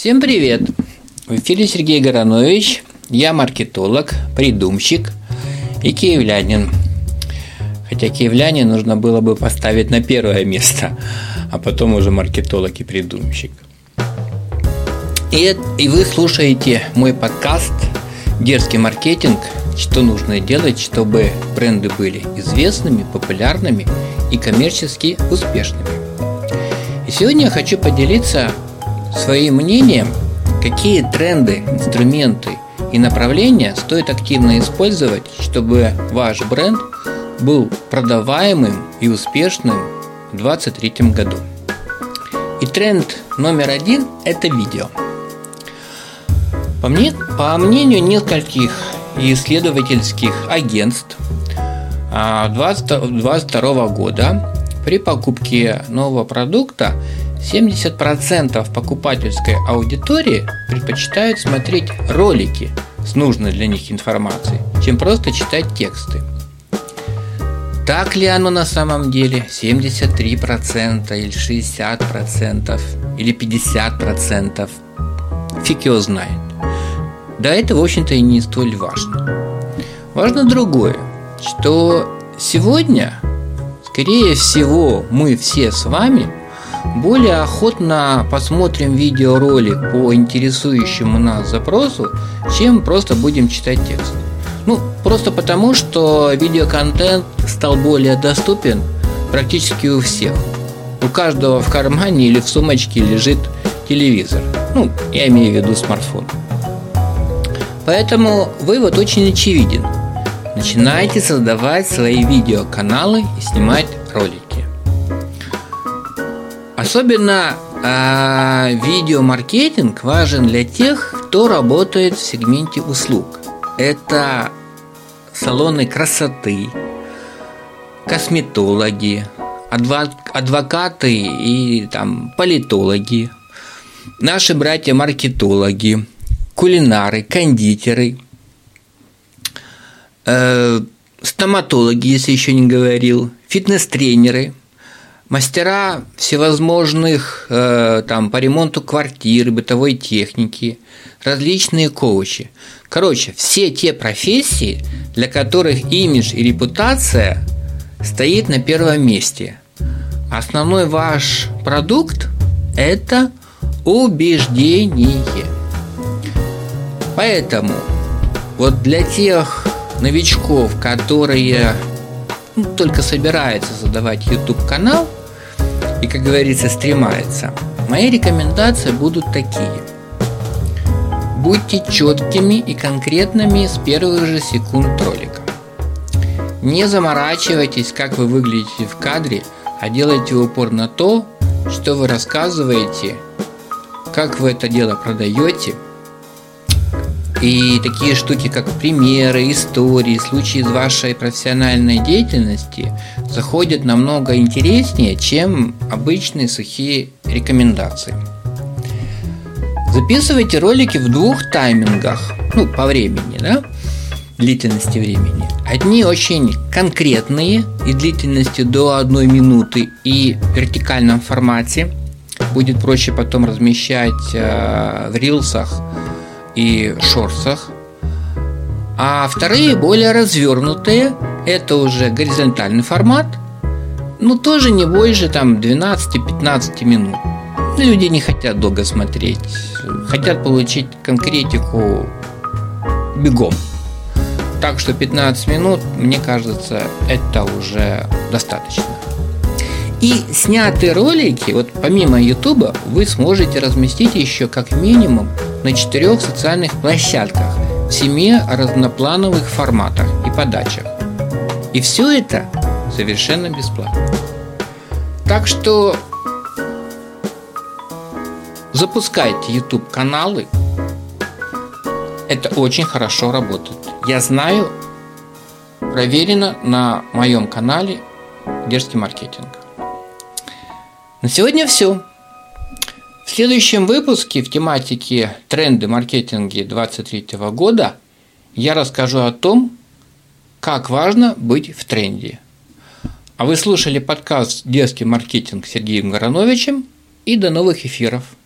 Всем привет! В эфире Сергей Горанович, я маркетолог, придумщик и киевлянин. Хотя киевлянин нужно было бы поставить на первое место, а потом уже маркетолог и придумщик. И, и вы слушаете мой подкаст «Дерзкий маркетинг. Что нужно делать, чтобы бренды были известными, популярными и коммерчески успешными». И сегодня я хочу поделиться своим мнением, какие тренды, инструменты и направления стоит активно использовать, чтобы ваш бренд был продаваемым и успешным в 2023 году. И тренд номер один – это видео. По, мне, по мнению нескольких исследовательских агентств, 2022 года при покупке нового продукта 70% покупательской аудитории предпочитают смотреть ролики с нужной для них информацией, чем просто читать тексты. Так ли оно на самом деле? 73% или 60% или 50%? Фиг его знает. Да это, в общем-то, и не столь важно. Важно другое, что сегодня, скорее всего, мы все с вами – более охотно посмотрим видеоролик по интересующему нас запросу, чем просто будем читать текст. Ну, просто потому, что видеоконтент стал более доступен практически у всех. У каждого в кармане или в сумочке лежит телевизор. Ну, я имею в виду смартфон. Поэтому вывод очень очевиден. Начинайте создавать свои видеоканалы и снимать ролики. Особенно э, видеомаркетинг важен для тех, кто работает в сегменте услуг. Это салоны красоты, косметологи, адвокаты и там политологи, наши братья-маркетологи, кулинары, кондитеры, стоматологи, если еще не говорил, фитнес-тренеры – мастера всевозможных э, там по ремонту квартир, бытовой техники, различные коучи. Короче, все те профессии, для которых имидж и репутация стоит на первом месте. Основной ваш продукт – это убеждение. Поэтому вот для тех новичков, которые ну, только собираются создавать YouTube канал – и, как говорится, стремается. Мои рекомендации будут такие. Будьте четкими и конкретными с первых же секунд ролика. Не заморачивайтесь, как вы выглядите в кадре, а делайте упор на то, что вы рассказываете, как вы это дело продаете – и такие штуки, как примеры, истории, случаи из вашей профессиональной деятельности заходят намного интереснее, чем обычные сухие рекомендации. Записывайте ролики в двух таймингах, ну, по времени, да, длительности времени. Одни очень конкретные и длительностью до одной минуты и в вертикальном формате. Будет проще потом размещать э, в рилсах и шорсах, а вторые более развернутые, это уже горизонтальный формат, ну тоже не больше там 12-15 минут. Люди не хотят долго смотреть, хотят получить конкретику бегом. Так что 15 минут, мне кажется, это уже достаточно. И снятые ролики, вот помимо YouTube, вы сможете разместить еще как минимум на четырех социальных площадках в семи разноплановых форматах и подачах. И все это совершенно бесплатно. Так что запускайте YouTube каналы. Это очень хорошо работает. Я знаю, проверено на моем канале Дерзкий маркетинг. На сегодня все. В следующем выпуске в тематике тренды маркетинга 2023 года я расскажу о том, как важно быть в тренде. А вы слушали подкаст «Детский маркетинг» с Сергеем Гороновичем и до новых эфиров.